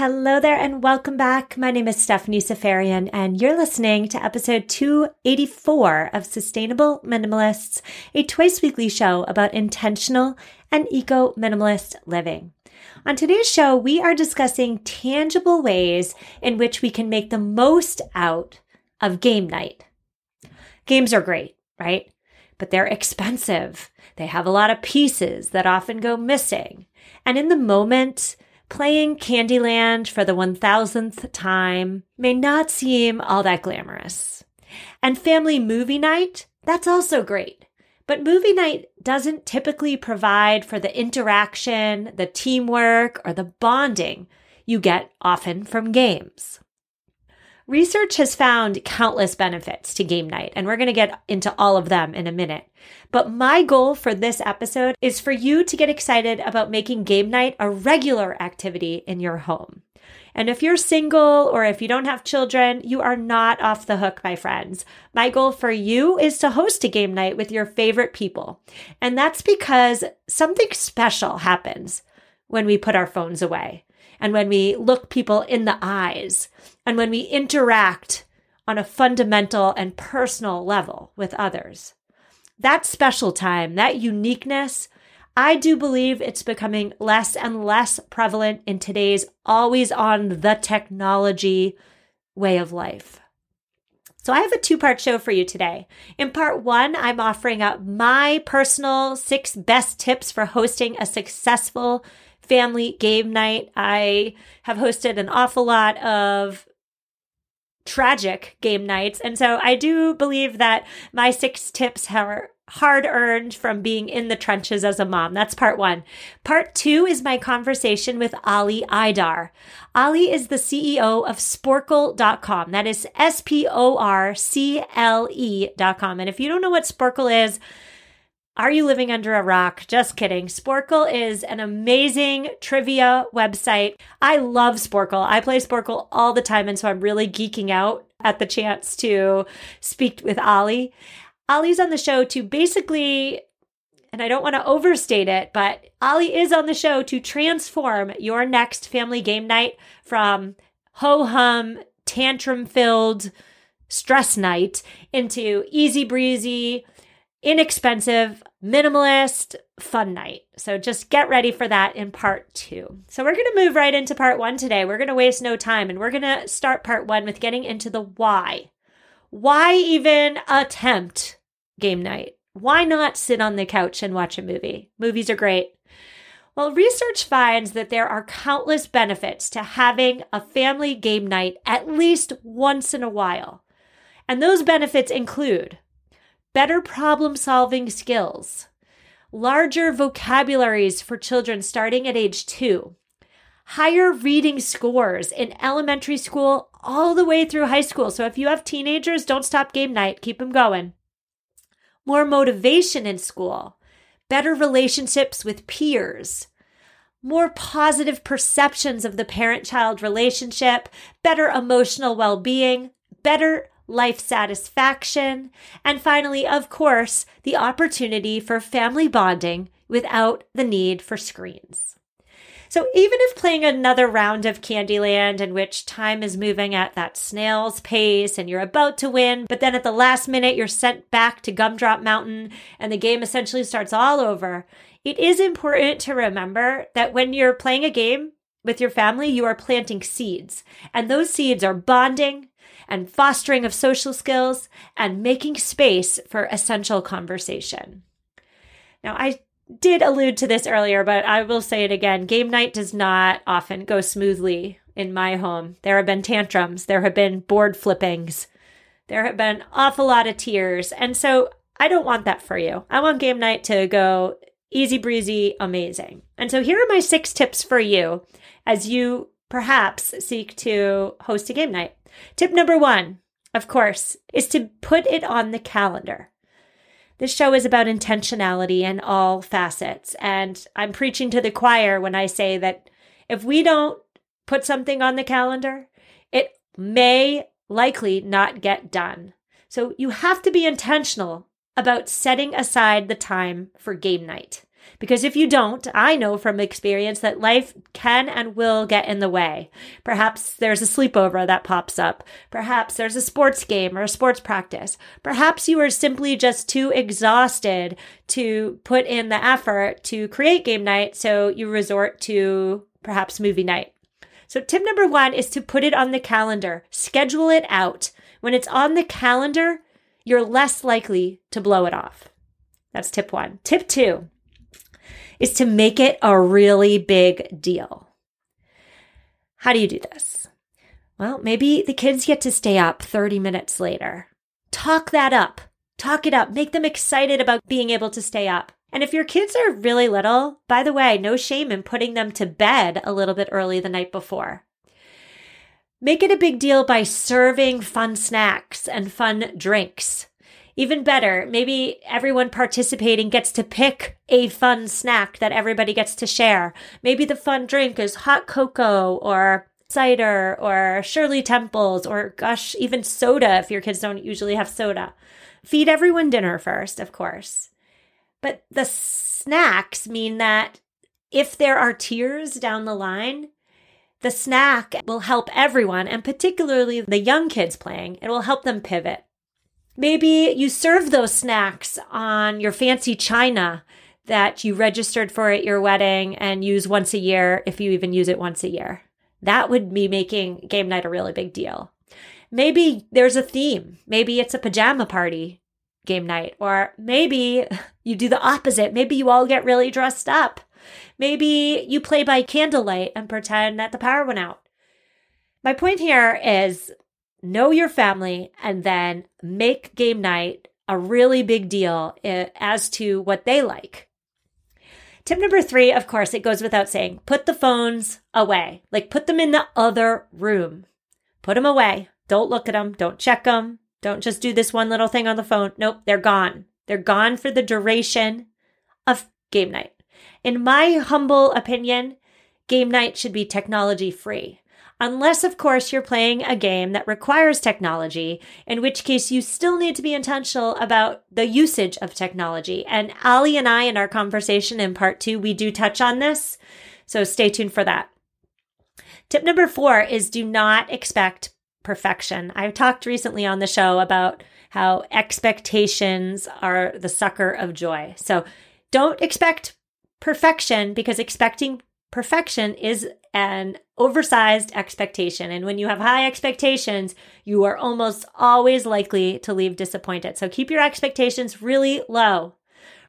Hello there and welcome back. My name is Stephanie Seferian and you're listening to episode 284 of Sustainable Minimalists, a twice weekly show about intentional and eco minimalist living. On today's show, we are discussing tangible ways in which we can make the most out of game night. Games are great, right? But they're expensive. They have a lot of pieces that often go missing. And in the moment, Playing Candyland for the 1000th time may not seem all that glamorous. And family movie night, that's also great. But movie night doesn't typically provide for the interaction, the teamwork, or the bonding you get often from games. Research has found countless benefits to game night, and we're going to get into all of them in a minute. But my goal for this episode is for you to get excited about making game night a regular activity in your home. And if you're single or if you don't have children, you are not off the hook, my friends. My goal for you is to host a game night with your favorite people. And that's because something special happens when we put our phones away and when we look people in the eyes and when we interact on a fundamental and personal level with others. That special time, that uniqueness, I do believe it's becoming less and less prevalent in today's always on the technology way of life. So, I have a two part show for you today. In part one, I'm offering up my personal six best tips for hosting a successful family game night. I have hosted an awful lot of tragic game nights. And so I do believe that my six tips are hard earned from being in the trenches as a mom. That's part one. Part two is my conversation with Ali Aydar. Ali is the CEO of Sporcle.com. That is S P O R C L E.com. And if you don't know what Sporcle is, are you living under a rock? Just kidding. Sporcle is an amazing trivia website. I love Sporcle. I play Sporcle all the time, and so I'm really geeking out at the chance to speak with Ali. Ali's on the show to basically, and I don't want to overstate it, but Ali is on the show to transform your next family game night from ho hum, tantrum filled stress night into easy breezy, inexpensive, minimalist, fun night. So just get ready for that in part two. So we're going to move right into part one today. We're going to waste no time and we're going to start part one with getting into the why. Why even attempt game night? Why not sit on the couch and watch a movie? Movies are great. Well, research finds that there are countless benefits to having a family game night at least once in a while. And those benefits include better problem solving skills, larger vocabularies for children starting at age two, higher reading scores in elementary school all the way through high school. So if you have teenagers, don't stop game night, keep them going. More motivation in school, better relationships with peers, more positive perceptions of the parent child relationship, better emotional well being, better life satisfaction, and finally, of course, the opportunity for family bonding without the need for screens. So even if playing another round of Candyland in which time is moving at that snail's pace and you're about to win, but then at the last minute you're sent back to Gumdrop Mountain and the game essentially starts all over, it is important to remember that when you're playing a game with your family, you are planting seeds. And those seeds are bonding, and fostering of social skills and making space for essential conversation. Now, I did allude to this earlier, but I will say it again. Game night does not often go smoothly in my home. There have been tantrums, there have been board flippings, there have been an awful lot of tears. And so I don't want that for you. I want game night to go easy breezy, amazing. And so here are my six tips for you as you perhaps seek to host a game night. Tip number one, of course, is to put it on the calendar. This show is about intentionality in all facets. And I'm preaching to the choir when I say that if we don't put something on the calendar, it may likely not get done. So you have to be intentional about setting aside the time for game night. Because if you don't, I know from experience that life can and will get in the way. Perhaps there's a sleepover that pops up. Perhaps there's a sports game or a sports practice. Perhaps you are simply just too exhausted to put in the effort to create game night, so you resort to perhaps movie night. So, tip number one is to put it on the calendar, schedule it out. When it's on the calendar, you're less likely to blow it off. That's tip one. Tip two is to make it a really big deal. How do you do this? Well, maybe the kids get to stay up 30 minutes later. Talk that up. Talk it up. Make them excited about being able to stay up. And if your kids are really little, by the way, no shame in putting them to bed a little bit early the night before. Make it a big deal by serving fun snacks and fun drinks. Even better, maybe everyone participating gets to pick a fun snack that everybody gets to share. Maybe the fun drink is hot cocoa or cider or Shirley Temples or gosh, even soda if your kids don't usually have soda. Feed everyone dinner first, of course. But the snacks mean that if there are tears down the line, the snack will help everyone and particularly the young kids playing. It will help them pivot. Maybe you serve those snacks on your fancy china that you registered for at your wedding and use once a year, if you even use it once a year. That would be making game night a really big deal. Maybe there's a theme. Maybe it's a pajama party game night, or maybe you do the opposite. Maybe you all get really dressed up. Maybe you play by candlelight and pretend that the power went out. My point here is know your family, and then make game night a really big deal eh, as to what they like. Tip number three, of course, it goes without saying put the phones away. Like put them in the other room. Put them away. Don't look at them. Don't check them. Don't just do this one little thing on the phone. Nope, they're gone. They're gone for the duration of game night. In my humble opinion, game night should be technology free. Unless, of course, you're playing a game that requires technology, in which case you still need to be intentional about the usage of technology. And Ali and I, in our conversation in part two, we do touch on this. So stay tuned for that. Tip number four is do not expect perfection. I've talked recently on the show about how expectations are the sucker of joy. So don't expect perfection because expecting perfection is an oversized expectation. And when you have high expectations, you are almost always likely to leave disappointed. So keep your expectations really low.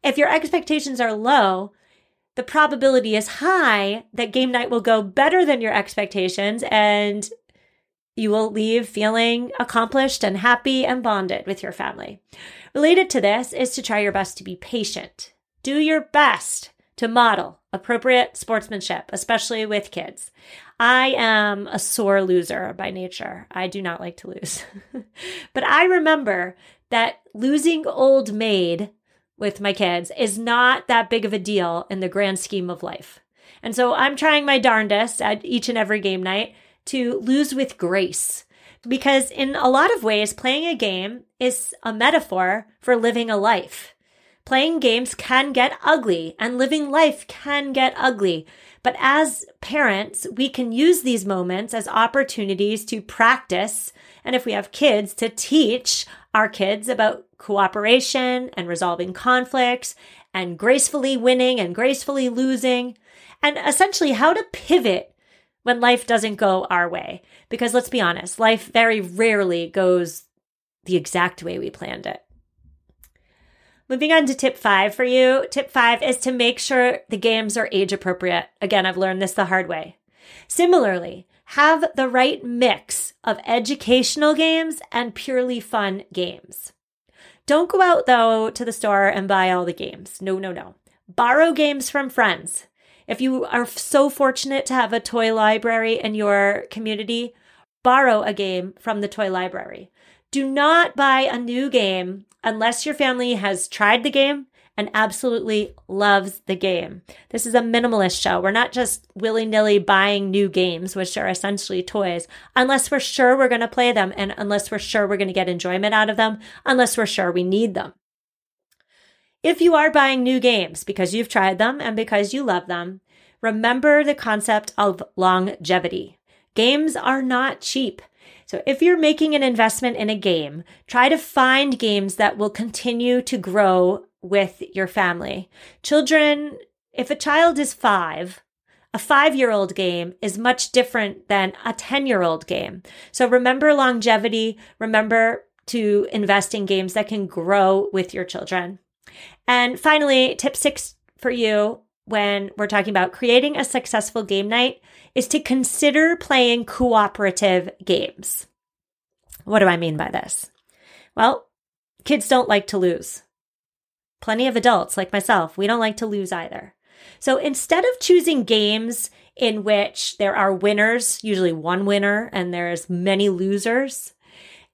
If your expectations are low, the probability is high that game night will go better than your expectations and you will leave feeling accomplished and happy and bonded with your family. Related to this is to try your best to be patient. Do your best to model appropriate sportsmanship, especially with kids. I am a sore loser by nature. I do not like to lose. but I remember that losing old maid with my kids is not that big of a deal in the grand scheme of life. And so I'm trying my darndest at each and every game night to lose with grace. Because in a lot of ways, playing a game is a metaphor for living a life. Playing games can get ugly and living life can get ugly. But as parents, we can use these moments as opportunities to practice. And if we have kids, to teach our kids about cooperation and resolving conflicts and gracefully winning and gracefully losing and essentially how to pivot when life doesn't go our way. Because let's be honest, life very rarely goes the exact way we planned it. Moving on to tip five for you. Tip five is to make sure the games are age appropriate. Again, I've learned this the hard way. Similarly, have the right mix of educational games and purely fun games. Don't go out though to the store and buy all the games. No, no, no. Borrow games from friends. If you are so fortunate to have a toy library in your community, borrow a game from the toy library. Do not buy a new game unless your family has tried the game and absolutely loves the game. This is a minimalist show. We're not just willy nilly buying new games, which are essentially toys, unless we're sure we're going to play them and unless we're sure we're going to get enjoyment out of them, unless we're sure we need them. If you are buying new games because you've tried them and because you love them, remember the concept of longevity. Games are not cheap. So if you're making an investment in a game, try to find games that will continue to grow with your family. Children, if a child is five, a five year old game is much different than a 10 year old game. So remember longevity. Remember to invest in games that can grow with your children. And finally, tip six for you when we're talking about creating a successful game night is to consider playing cooperative games. What do I mean by this? Well, kids don't like to lose. Plenty of adults, like myself, we don't like to lose either. So instead of choosing games in which there are winners, usually one winner, and there's many losers,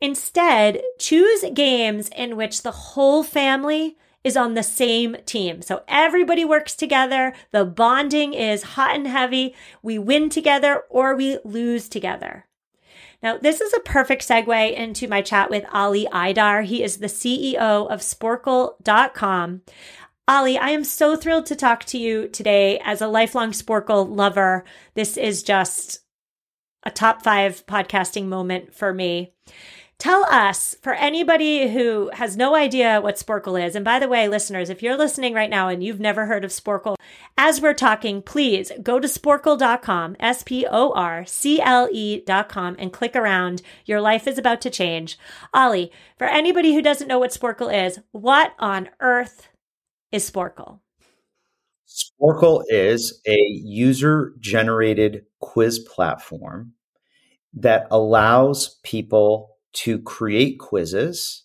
instead choose games in which the whole family is on the same team. So everybody works together. The bonding is hot and heavy. We win together or we lose together. Now, this is a perfect segue into my chat with Ali Aydar. He is the CEO of Sporcle.com. Ali, I am so thrilled to talk to you today as a lifelong Sporcle lover. This is just a top five podcasting moment for me. Tell us, for anybody who has no idea what Sporcle is, and by the way, listeners, if you're listening right now and you've never heard of Sporcle, as we're talking, please go to sporcle.com, S P O R C L E.com, and click around. Your life is about to change. Ali, for anybody who doesn't know what Sporcle is, what on earth is Sporcle? Sporcle is a user generated quiz platform that allows people to create quizzes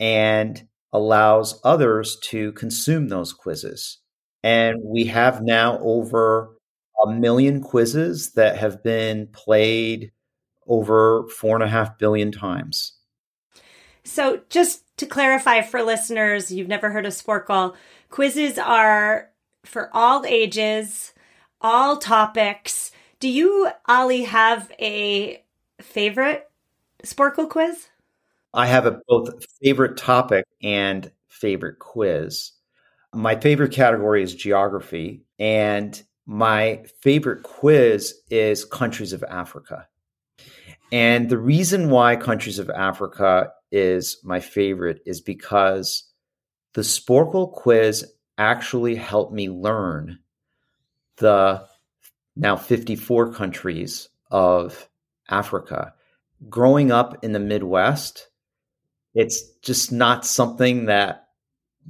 and allows others to consume those quizzes. And we have now over a million quizzes that have been played over four and a half billion times. So, just to clarify for listeners, you've never heard of Sporcle, quizzes are for all ages, all topics. Do you, Ali, have a favorite Sporcle quiz? I have a both favorite topic and favorite quiz. My favorite category is geography, and my favorite quiz is countries of Africa. And the reason why countries of Africa is my favorite is because the Sporcle quiz actually helped me learn the now 54 countries of Africa. Growing up in the Midwest, it's just not something that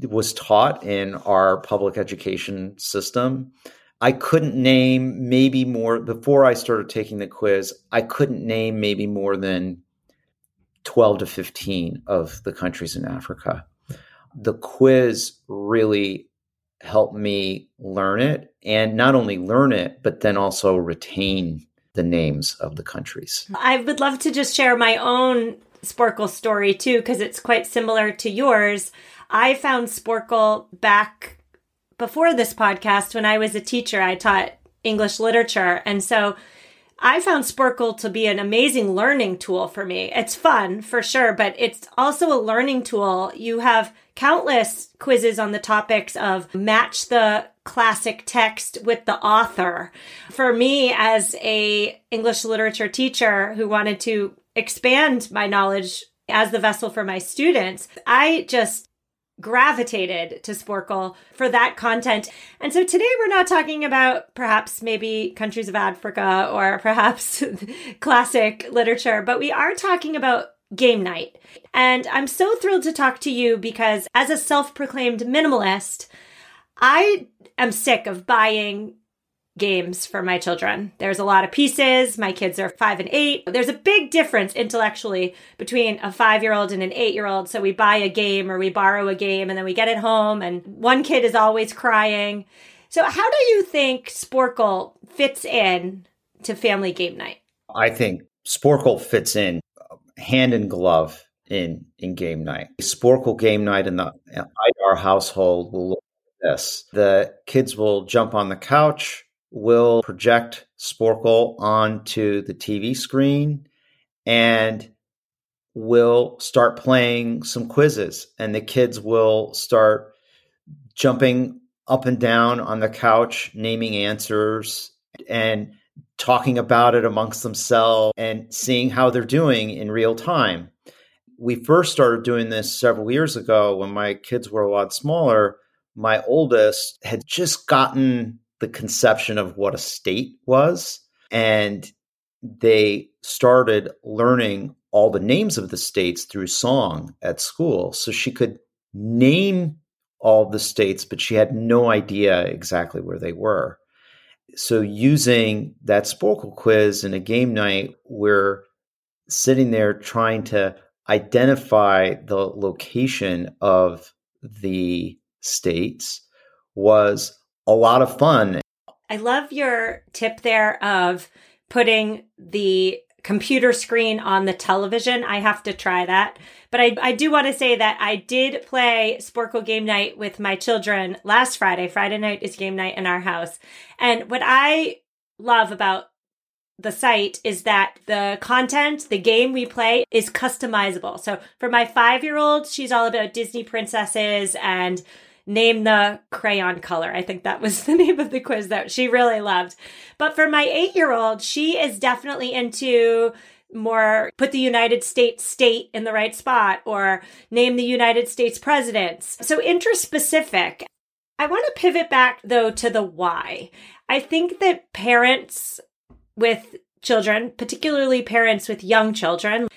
was taught in our public education system. I couldn't name maybe more before I started taking the quiz, I couldn't name maybe more than 12 to 15 of the countries in Africa. The quiz really helped me learn it and not only learn it, but then also retain the names of the countries. I would love to just share my own Sporcle story too, because it's quite similar to yours. I found Sporcle back before this podcast when I was a teacher. I taught English literature. And so I found Sporcle to be an amazing learning tool for me. It's fun for sure, but it's also a learning tool. You have countless quizzes on the topics of match the classic text with the author. For me as a English literature teacher who wanted to expand my knowledge as the vessel for my students, I just gravitated to Sporcle for that content. And so today we're not talking about perhaps maybe countries of Africa or perhaps classic literature, but we are talking about game night. And I'm so thrilled to talk to you because as a self proclaimed minimalist, I am sick of buying games for my children. There's a lot of pieces. My kids are five and eight. There's a big difference intellectually between a five year old and an eight year old. So we buy a game or we borrow a game and then we get it home and one kid is always crying. So how do you think Sporcle fits in to family game night? I think Sporcle fits in uh, hand in glove in in game night. Sporcle game night in the our household will look like this. The kids will jump on the couch, will project Sporcle onto the TV screen and will start playing some quizzes and the kids will start jumping up and down on the couch, naming answers and talking about it amongst themselves and seeing how they're doing in real time. We first started doing this several years ago when my kids were a lot smaller. My oldest had just gotten the conception of what a state was, and they started learning all the names of the states through song at school. So she could name all the states, but she had no idea exactly where they were. So using that Sporcle quiz in a game night, we're sitting there trying to identify the location of the states was a lot of fun. I love your tip there of putting the computer screen on the television. I have to try that. But I, I do want to say that I did play Sporcle game night with my children last Friday. Friday night is game night in our house. And what I love about the site is that the content, the game we play is customizable. So for my five year old, she's all about Disney princesses and name the crayon color. I think that was the name of the quiz that she really loved. But for my eight year old, she is definitely into more put the United States state in the right spot or name the United States presidents. So interest specific. I want to pivot back though to the why. I think that parents with children, particularly parents with young children,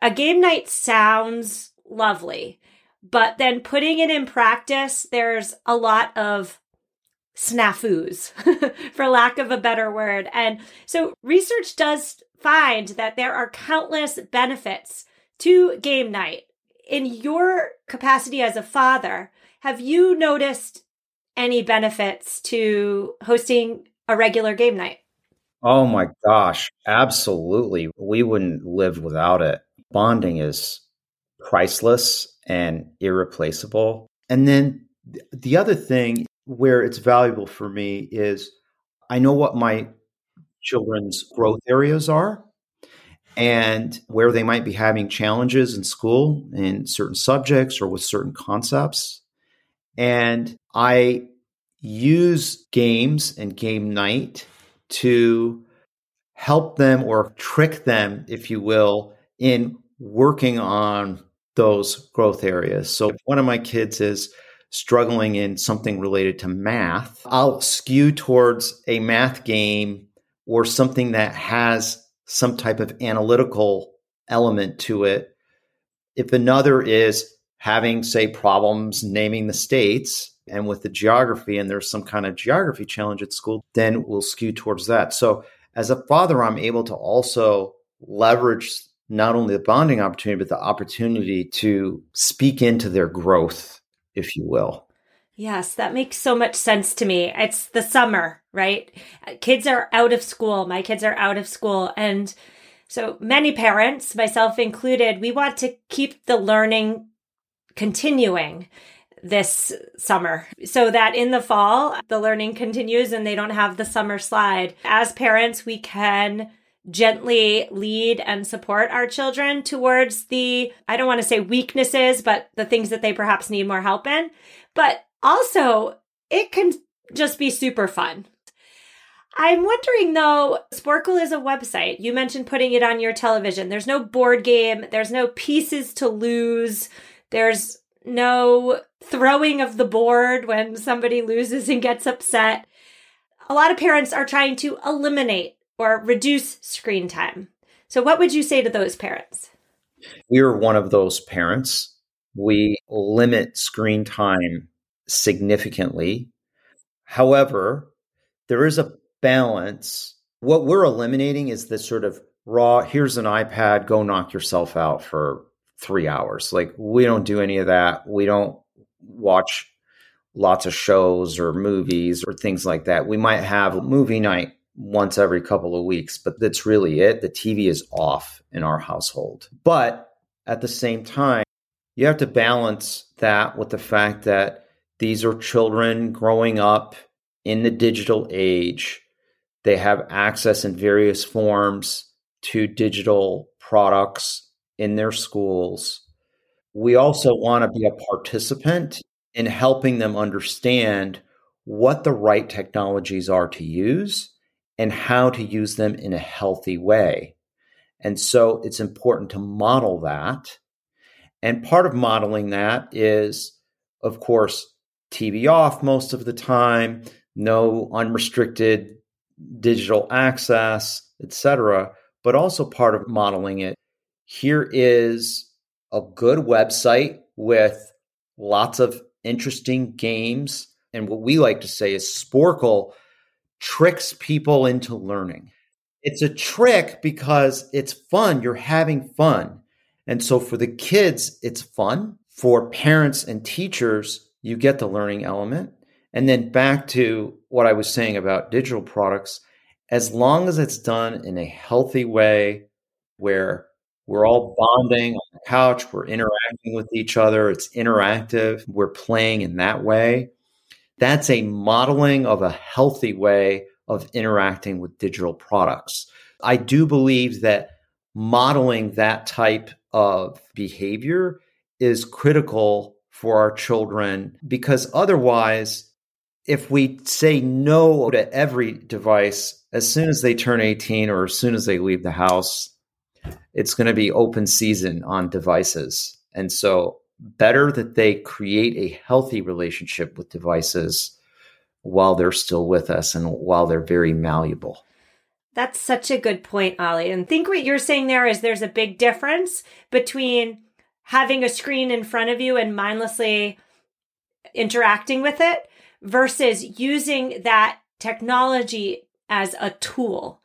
a game night sounds lovely. But then putting it in practice, there's a lot of snafus, for lack of a better word. And so research does find that there are countless benefits to game night. In your capacity as a father, have you noticed any benefits to hosting a regular game night? Oh my gosh, absolutely. We wouldn't live without it. Bonding is priceless and irreplaceable. And then the other thing where it's valuable for me is I know what my children's growth areas are and where they might be having challenges in school in certain subjects or with certain concepts. And I use games and game night to help them or trick them, if you will, in working on those growth areas. So if one of my kids is struggling in something related to math, I'll skew towards a math game or something that has some type of analytical element to it. If another is having, say, problems naming the states, and with the geography, and there's some kind of geography challenge at school, then we'll skew towards that. So, as a father, I'm able to also leverage not only the bonding opportunity, but the opportunity to speak into their growth, if you will. Yes, that makes so much sense to me. It's the summer, right? Kids are out of school. My kids are out of school. And so many parents, myself included, we want to keep the learning continuing this summer so that in the fall, the learning continues and they don't have the summer slide. As parents, we can gently lead and support our children towards the, I don't want to say weaknesses, but the things that they perhaps need more help in. But also, it can just be super fun. I'm wondering though, Sporcle is a website. You mentioned putting it on your television. There's no board game, there's no pieces to lose, there's no throwing of the board when somebody loses and gets upset. A lot of parents are trying to eliminate or reduce screen time. So, what would you say to those parents? We're one of those parents. We limit screen time significantly. However, there is a balance. What we're eliminating is this sort of raw, here's an iPad, go knock yourself out for three hours. Like, we don't do any of that. We don't watch lots of shows or movies or things like that. We might have movie night once every couple of weeks, but that's really it. The TV is off in our household. But at the same time, you have to balance that with the fact that these are children growing up in the digital age. They have access in various forms to digital products in their schools. We also want to be a participant in helping them understand what the right technologies are to use and how to use them in a healthy way. And so it's important to model that. And part of modeling that is, of course, TV off most of the time, no unrestricted digital access, etc. But also part of modeling it. Here is a good website with lots of interesting games. And what we like to say is Sporcle tricks people into learning. It's a trick because it's fun. You're having fun. And so for the kids, it's fun. For parents and teachers, you get the learning element. And then back to what I was saying about digital products, as long as it's done in a healthy way where we're all bonding on the couch, we're interacting with each other, it's interactive, we're playing in that way. That's a modeling of a healthy way of interacting with digital products. I do believe that modeling that type of behavior is critical for our children because otherwise, if we say no to every device as soon as they turn 18 or as soon as they leave the house, it's going to be open season on devices. And so, better that they create a healthy relationship with devices while they're still with us and while they're very malleable. That's such a good point, Ali. And think what you're saying there is there's a big difference between having a screen in front of you and mindlessly interacting with it versus using that technology as a tool.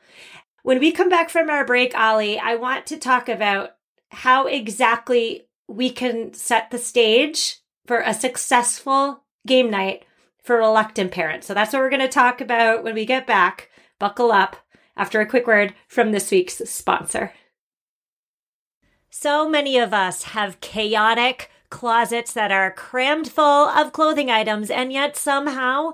When we come back from our break, Ali, I want to talk about how exactly we can set the stage for a successful game night for reluctant parents. So that's what we're going to talk about when we get back. Buckle up after a quick word from this week's sponsor. So many of us have chaotic closets that are crammed full of clothing items, and yet somehow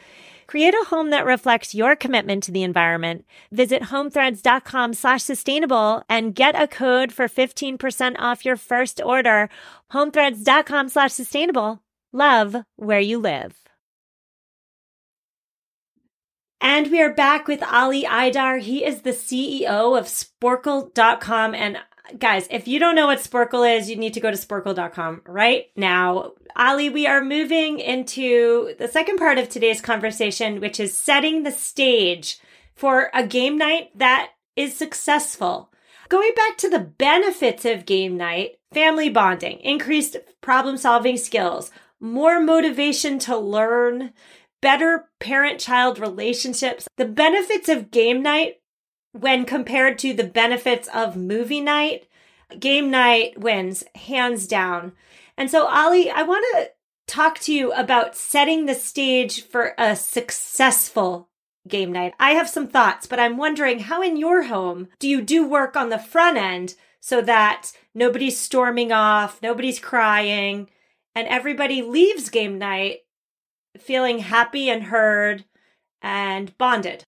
Create a home that reflects your commitment to the environment. Visit homethreads.com slash sustainable and get a code for 15% off your first order. Homethreads.com slash sustainable. Love where you live. And we are back with Ali Aydar. He is the CEO of Sporcle.com. And guys, if you don't know what Sporcle is, you need to go to Sporcle.com right now. Ali, we are moving into the second part of today's conversation, which is setting the stage for a game night that is successful. Going back to the benefits of game night, family bonding, increased problem solving skills, more motivation to learn, better parent child relationships. The benefits of game night when compared to the benefits of movie night, game night wins hands down. And so, Ali, I want to talk to you about setting the stage for a successful game night. I have some thoughts, but I'm wondering how in your home do you do work on the front end so that nobody's storming off, nobody's crying, and everybody leaves game night feeling happy and heard and bonded?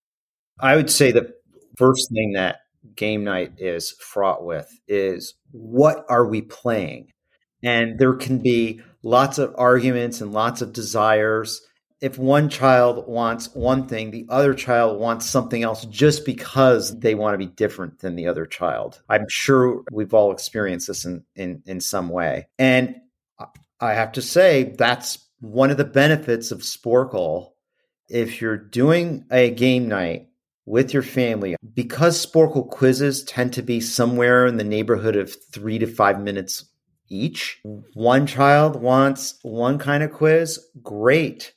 I would say the first thing that game night is fraught with is what are we playing? And there can be lots of arguments and lots of desires. If one child wants one thing, the other child wants something else just because they want to be different than the other child. I'm sure we've all experienced this in, in, in some way. And I have to say, that's one of the benefits of Sporcle. If you're doing a game night with your family, because Sporcle quizzes tend to be somewhere in the neighborhood of three to five minutes each. One child wants one kind of quiz, great.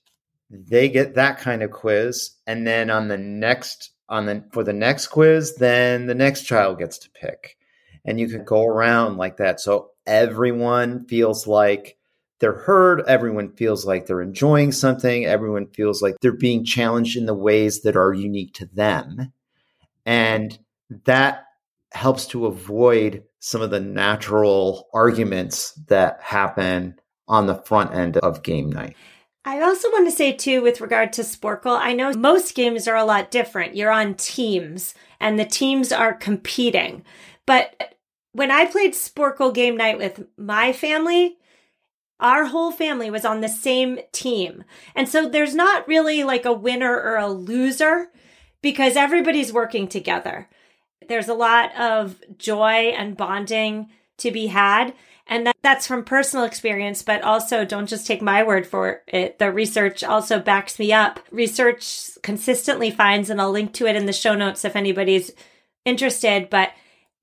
They get that kind of quiz. And then on the next, on the, for the next quiz, then the next child gets to pick. And you can go around like that. So everyone feels like they're heard. Everyone feels like they're enjoying something. Everyone feels like they're being challenged in the ways that are unique to them. And that helps to avoid some of the natural arguments that happen on the front end of game night. I also want to say, too, with regard to Sporcle, I know most games are a lot different. You're on teams and the teams are competing. But when I played Sporcle game night with my family, our whole family was on the same team. And so there's not really like a winner or a loser because everybody's working together. There's a lot of joy and bonding to be had. And that, that's from personal experience, but also don't just take my word for it. The research also backs me up. Research consistently finds, and I'll link to it in the show notes if anybody's interested, but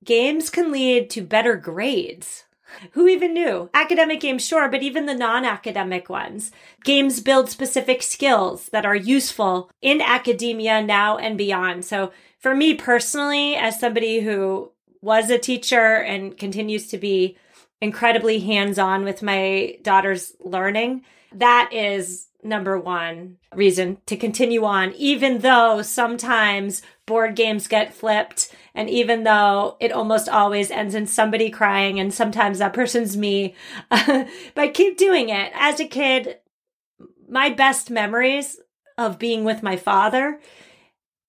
games can lead to better grades. Who even knew? Academic games, sure, but even the non academic ones. Games build specific skills that are useful in academia now and beyond. So for me personally, as somebody who was a teacher and continues to be incredibly hands on with my daughter's learning, that is number one reason to continue on, even though sometimes board games get flipped. And even though it almost always ends in somebody crying, and sometimes that person's me, but keep doing it. As a kid, my best memories of being with my father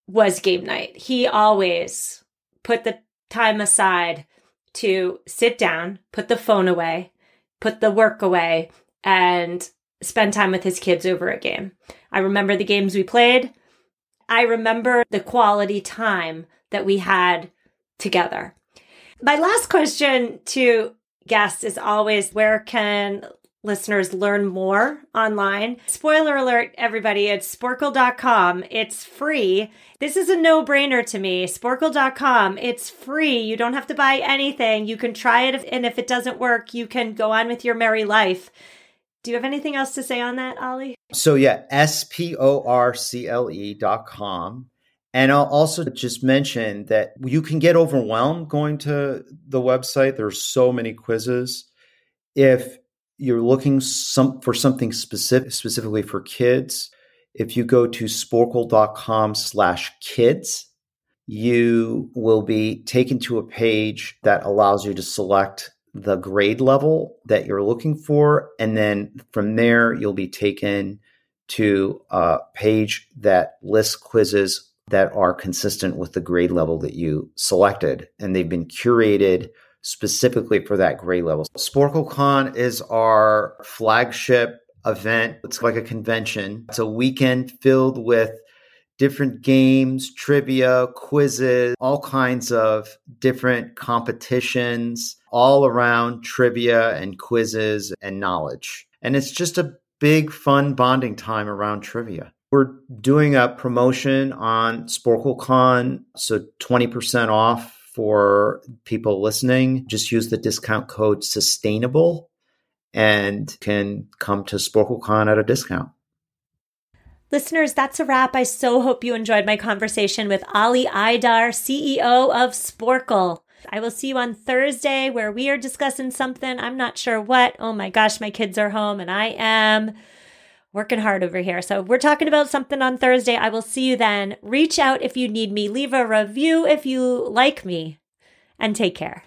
was game night. He always put the time aside to sit down, put the phone away, put the work away, and spend time with his kids over a game. I remember the games we played. I remember the quality time that we had together. My last question to guests is always where can listeners learn more online. Spoiler alert, everybody, it's sporcle.com. It's free. This is a no brainer to me. Sporcle.com. It's free. You don't have to buy anything. You can try it, and if it doesn't work, you can go on with your merry life. Do you have anything else to say on that, Ali? So, yeah, S P O R C L E dot com. And I'll also just mention that you can get overwhelmed going to the website. There's so many quizzes. If you're looking some for something specific specifically for kids, if you go to sporcle.com slash kids, you will be taken to a page that allows you to select the grade level that you're looking for. And then from there, you'll be taken to a page that lists quizzes that are consistent with the grade level that you selected. And they've been curated specifically for that grade level. SporcleCon is our flagship event. It's like a convention. It's a weekend filled with different games, trivia, quizzes, all kinds of different competitions, all around trivia and quizzes and knowledge. And it's just a big, fun bonding time around trivia. We're doing a promotion on SporcleCon, so 20% off for people listening, just use the discount code sustainable and can come to SporcleCon at a discount. Listeners, that's a wrap. I so hope you enjoyed my conversation with Ali Aydar, CEO of Sporcle. I will see you on Thursday where we are discussing something. I'm not sure what. Oh my gosh, my kids are home and I am working hard over here. So we're talking about something on Thursday. I will see you then. Reach out if you need me. Leave a review if you like me and take care.